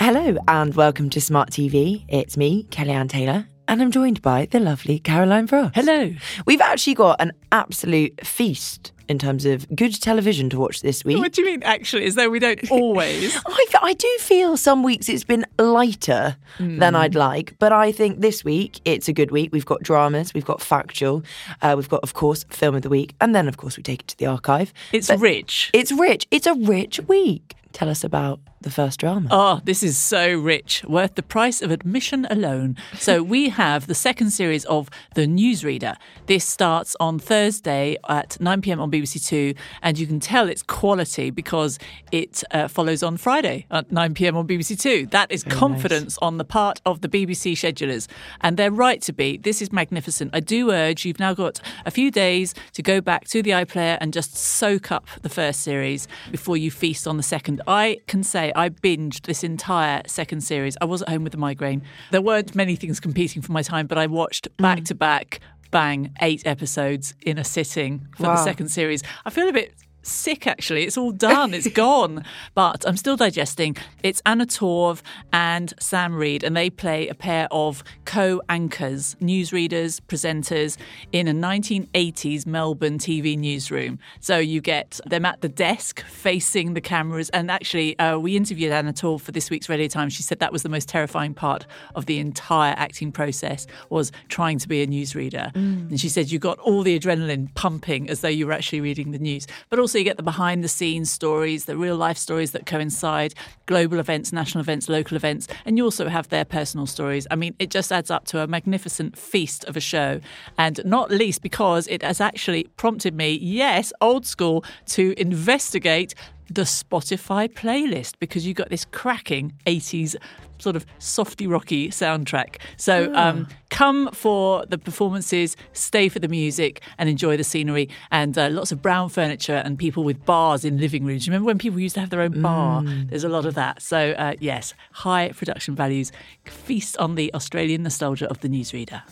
Hello and welcome to Smart TV. It's me, Kelly-Anne Taylor, and I'm joined by the lovely Caroline Frost. Hello. We've actually got an absolute feast in terms of good television to watch this week. What do you mean, actually, as though we don't always? I, I do feel some weeks it's been lighter than I'd like, but I think this week it's a good week. We've got dramas, we've got factual, uh, we've got, of course, film of the week, and then, of course, we take it to the archive. It's But rich. It's rich. It's a rich week. Tell us about the first drama. Oh, this is so rich, worth the price of admission alone. So, we have the second series of The Newsreader. This starts on Thursday at 9 pm on BBC Two, and you can tell it's quality because it uh, follows on Friday at 9 pm on BBC Two. That is confidence on the part of the BBC schedulers, and they're right to be. This is magnificent. I do urge you've now got a few days to go back to the iPlayer and just soak up the first series before you feast on the second. I can say I binged this entire second series. I was at home with a migraine. There weren't many things competing for my time, but I watched back to back, bang, eight episodes in a sitting for the second series. I feel a bit sick actually. It's all done, it's gone. But I'm still digesting. It's Anna Torv and Sam Reid, and they play a pair of co anchors, newsreaders, presenters in a 1980s Melbourne TV newsroom. So you get them at the desk facing the cameras. And actually, uh, we interviewed Anna Torv for this week's Radio Times. She said that was the most terrifying part of the entire acting process was trying to be a newsreader. And she said you got all the adrenaline pumping as though you were actually reading the news. But also you get the behind the scenes stories, the real life stories that coincide, global events, national events, local events, and you also have their personal stories. I mean, it just adds up to a magnificent feast of a show. And not least because it has actually prompted me, yes, old school, to investigate the Spotify playlist because you got this cracking 80s sort of softy rocky soundtrack. So um, come for the performances, stay for the music, and enjoy the scenery and uh, lots of brown furniture and people with bars in living rooms. You remember when people used to have their own bar? There's a lot of that. So uh, yes, high production values. Feast on the Australian nostalgia of the newsreader.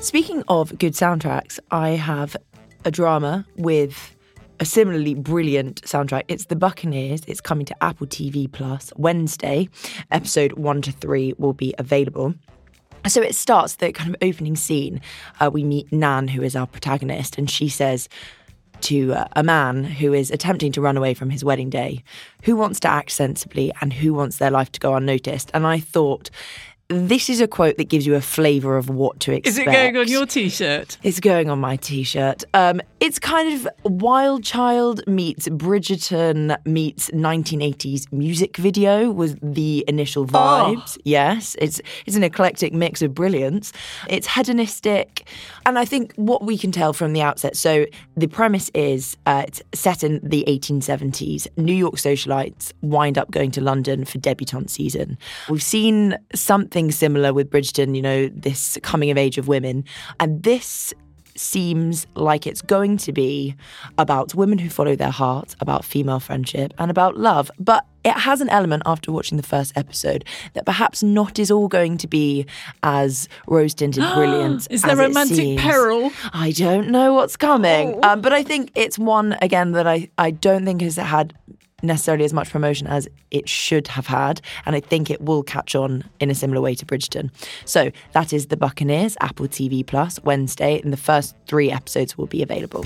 Speaking of good soundtracks, I have a drama with a similarly brilliant soundtrack. It's The Buccaneers. It's coming to Apple TV Plus Wednesday. Episode one to three will be available. So it starts the kind of opening scene. Uh, we meet Nan, who is our protagonist, and she says to uh, a man who is attempting to run away from his wedding day, who wants to act sensibly and who wants their life to go unnoticed. And I thought, this is a quote that gives you a flavour of what to expect. Is it going on your t shirt? It's going on my t-shirt. Um, it's kind of Wild Child meets Bridgerton meets 1980s music video was the initial vibes. Yes, it's it's an eclectic mix of brilliance. It's hedonistic, and I think what we can tell from the outset. So the premise is uh, it's set in the 1870s. New York socialites wind up going to London for debutante season. We've seen something similar with Bridgerton. You know, this coming of age of women, and this seems like it's going to be about women who follow their heart, about female friendship, and about love. But it has an element after watching the first episode that perhaps not is all going to be as rose tinted brilliant. Is there it romantic peril? I don't know what's coming. Um, but I think it's one, again, that I, I don't think has had necessarily as much promotion as it should have had. And I think it will catch on in a similar way to Bridgerton. So that is The Buccaneers, Apple TV Plus, Wednesday, and the first three episodes will be available.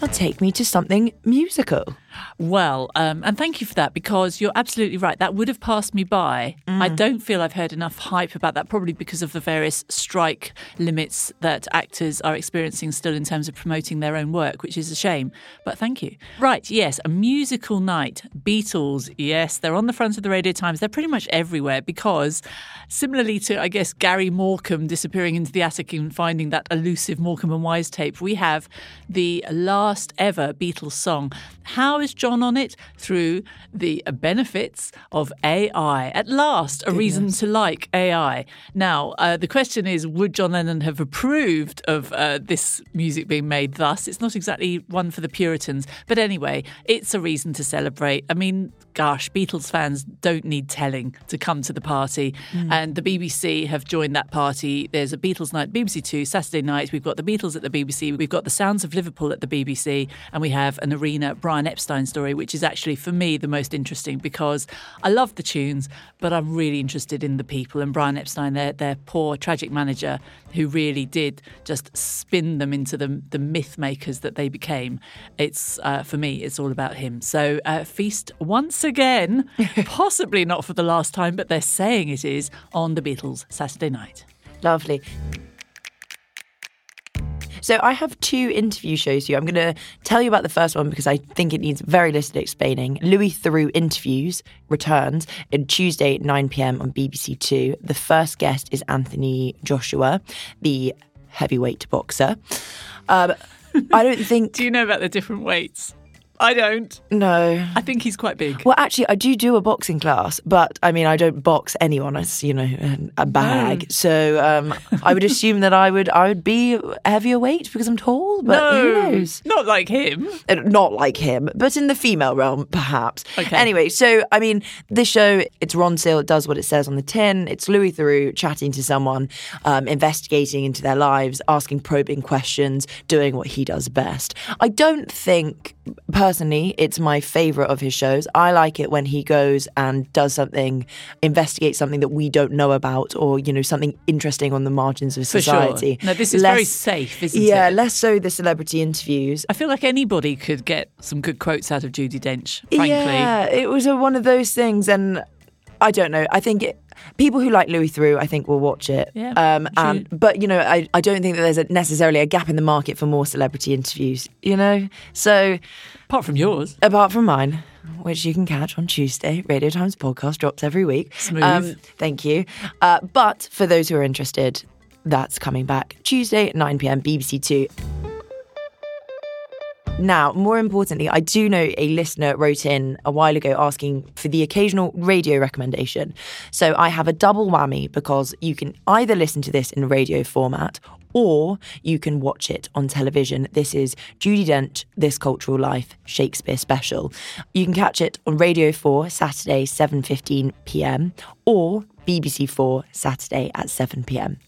Now take me to something musical. Well, um, and thank you for that because you're absolutely right. That would have passed me by. I don't feel I've heard enough hype about that, probably because of the various strike limits that actors are experiencing still in terms of promoting their own work, which is a shame. But thank you. Right, yes, a musical night. Beatles, yes, they're on the front of the Radio Times. They're pretty much everywhere because, similarly to, I guess, Gary Morecambe disappearing into the attic and finding that elusive Morecambe and Wise tape, we have the last ever Beatles song. How is John on it? Through the benefits of AI. At last, a reason to like AI. Now, uh, the question is would John Lennon have approved of uh, this music being made thus? It's not exactly one for the Puritans, but anyway, it's a reason to celebrate. I mean, gosh, Beatles fans don't need telling to come to the party. And the BBC have joined that party. There's a Beatles night, BBC Two, Saturday night. We've got the Beatles at the BBC. We've got the Sounds of Liverpool at the BBC. And we have an arena Brian Epstein story, which is actually, for me, the most interesting because I love the tunes, but I'm really interested in the people. And Brian Epstein, their, their poor, tragic manager, who really did just spin them into the, the myth makers that they became. It's, uh, for me, it's all about him. So, uh, Feast once again, possibly not for the last time, but they're saying it is on the Beatles Saturday night. Lovely. So I have two interview shows for you. I'm going to tell you about the first one because I think it needs very little explaining. Louis Theroux interviews returns on Tuesday at 9 p.m. on BBC Two. The first guest is Anthony Joshua, the heavyweight boxer. Um, I don't think Do you know about the different weights? I don't. no. I think he's quite big. Well, actually, I do do a boxing class, but I mean, I don't box anyone. It's you know a bag. So um, I would assume that I would I would be heavier weight because I'm tall. But who knows? Not like him. Uh, Not like him, but in the female realm, perhaps. Okay. Anyway, so I mean, this show it's Ronseal. It does what it says on the tin. It's Louis Theroux chatting to someone, um, investigating into their lives, asking probing questions, doing what he does best. I don't think personally it's my favorite of his shows. I like it when he goes and does something, investigates something that we don't know about, or you know something interesting on the margins of For society. sure. No, this is very safe, isn't yeah, it? less so the celebrity interviews. I feel like anybody could get some good quotes out of Judi Dench, frankly. Yeah, it was a, one of those things, and I don't know. I think it, people who like Louis Theroux, I think, will watch it. Yeah, Um, and but you know, I, I don't think that there's a, necessarily a gap in the market for more celebrity interviews. You know, so Apart from yours. apart from mine. Which you can catch on Tuesday. Radio Times podcast drops every week. Um, Smooth. thank you. Uh, but for those who are interested, that's coming back Tuesday at 9 pm, BBC Two. Now, more importantly, I do know a listener wrote in a while ago asking for the occasional radio recommendation. So I have a double whammy because you can either listen to this in radio format or you can watch it on television. This is Judi Dench, This Cultural Life Shakespeare Special. You can catch it on Radio 4 Saturday 7:15 p.m. or BBC 4 Saturday at 7 p.m.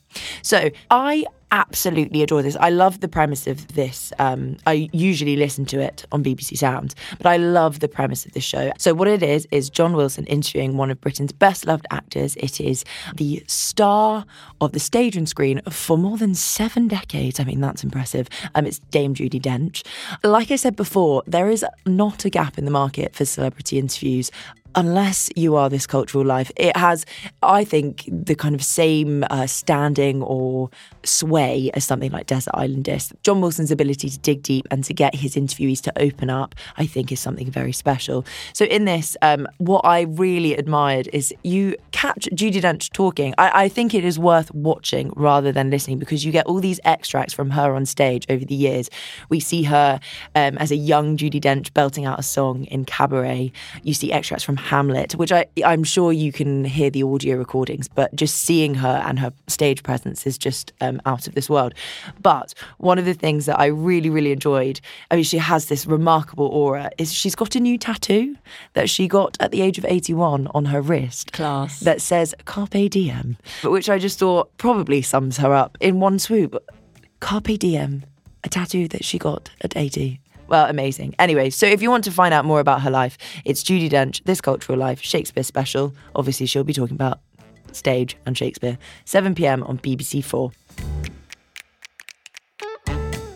So I absolutely adore this. I love the premise of this. Um, I usually listen to it on BBC Sounds, but I love the premise of this show. So what it is is John Wilson interviewing one of Britain's best loved actors. It is the star of the stage and screen for more than seven decades. I mean, that's impressive. Um, it's Dame Judi Dench. Like I said before, there is not a gap in the market for celebrity interviews unless you are this cultural life, it has, I think, the kind of same uh, standing or sway as something like Desert Island Disc. John Wilson's ability to dig deep and to get his interviewees to open up, I think, is something very special. So, in this, um, what I really admired is you catch Judi Dench talking. I, I think it is worth watching rather than listening because you get all these extracts from her on stage over the years. We see her um, as a young Judi Dench belting out a song in Cabaret. You see extracts from Hamlet, which I, I'm sure you can hear the audio recordings, but just seeing her and her stage presence is just um, out of this world. But one of the things that I really, really enjoyed, I mean, she has this remarkable aura, is she's got a new tattoo that she got at the age of 81 on her wrist Class. that says Carpe Diem, which I just thought probably sums her up in one swoop. Carpe Diem, a tattoo that she got at 80. Well, amazing. Anyway, so if you want to find out more about her life, it's Judi Dench, This Cultural Life, Shakespeare Special. Obviously, she'll be talking about stage and Shakespeare. 7 pm on BBC Four.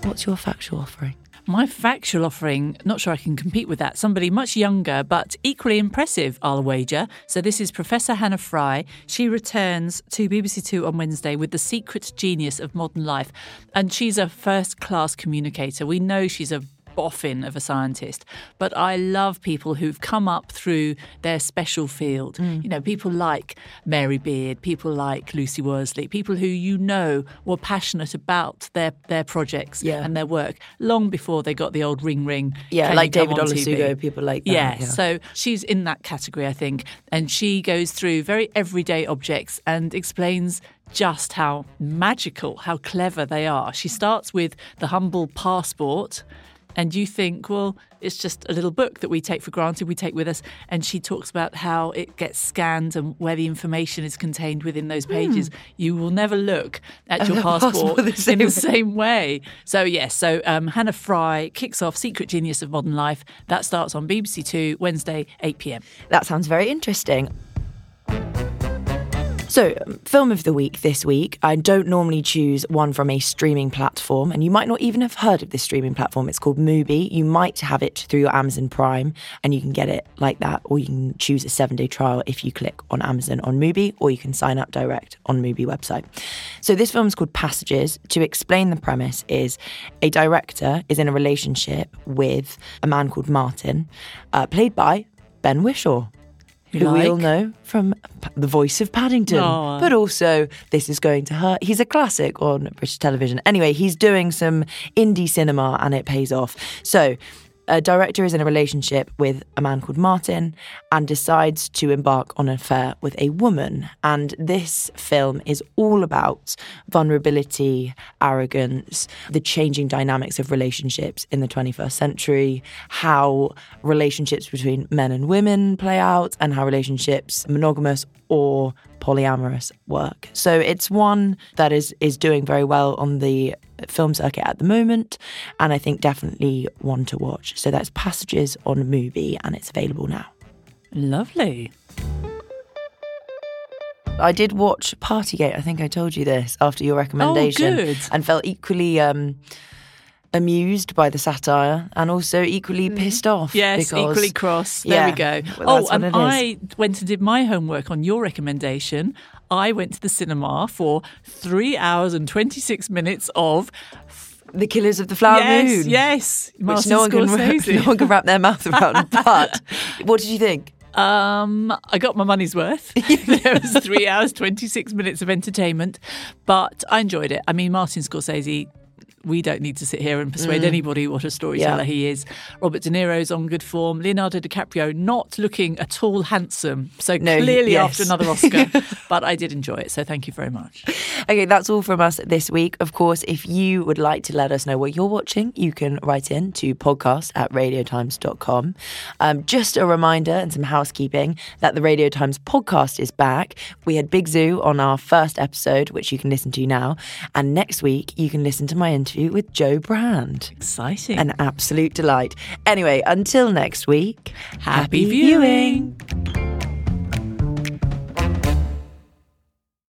What's your factual offering? My factual offering, not sure I can compete with that. Somebody much younger, but equally impressive, I'll wager. So this is Professor Hannah Fry. She returns to BBC Two on Wednesday with The Secret Genius of Modern Life. And she's a first class communicator. We know she's a boffin of a scientist, but I love people who've come up through their special field. Mm. You know, people like Mary Beard, people like Lucy Worsley, people who you know were passionate about their their projects Yeah. and their work long before they got the old ring ring. Yeah, like David TV? People like that, Yeah, yeah. so she's in that category, I think, and she goes through very everyday objects and explains just how magical, how clever they are. She starts with the humble passport. And you think, well, it's just a little book that we take for granted, we take with us. And she talks about how it gets scanned and where the information is contained within those pages. You will never look at your passport passport the in the way. same way. So, yes, so um, Hannah Fry kicks off Secret Genius of Modern Life. That starts on BBC Two, Wednesday, 8 pm. That sounds very interesting. So, um, film of the week this week. I don't normally choose one from a streaming platform, and you might not even have heard of this streaming platform. It's called Mubi. You might have it through your Amazon Prime, and you can get it like that, or you can choose a seven day trial if you click on Amazon on Mubi, or you can sign up direct on Mubi website. So, this film is called Passages. To explain the premise, is a director is in a relationship with a man called Martin, uh, played by Ben Whishaw You who we all know from the voice of Paddington, Aw. but also This Is Going to Hurt. He's a classic on British television. Anyway, he's doing some indie cinema and it pays off. So, a director is in a relationship with a man called Martin and decides to embark on an affair with a woman. And this film is all about vulnerability, arrogance, the changing dynamics of relationships in the 21st century, how relationships between men and women play out, and how relationships, monogamous or polyamorous, work. So it's one that is is doing very well on the film circuit at the moment, and I think definitely one to watch. So that's Passages on Mubi, and it's available now. Lovely. I did watch Partygate. I think I told you this after your recommendation, good. and felt equally um, amused by the satire, and also equally pissed off. Mm. Yes, because- equally cross. There Yeah, we go. well, oh, and. I went and did my homework on your recommendation. I went to the cinema for three hours and 26 minutes of. The Killers of the Flower yes, Moon. yes. Which no one, can, no one can wrap their mouth around. But what did you think? Um, I got my money's worth. there was three hours, 26 minutes of entertainment, but I enjoyed it. I mean, Martin Scorsese, we don't need to sit here and persuade anybody what a storyteller Mm. Yeah. he is. Robert De Niro's on good form. Leonardo DiCaprio not looking at all handsome. So No, clearly yes. after another Oscar, but I did enjoy it. So thank you very much. Okay, that's all from us this week. Of course, if you would like to let us know what you're watching, you can write in to podcast at radiotimes.com. Um, just a reminder and some housekeeping that the Radio Times podcast is back. We had Big Zuu on our first episode, which you can listen to now. And next week, you can listen to my interview with Jo Brand. Exciting. An absolute delight. Anyway, until next week, Happy viewing.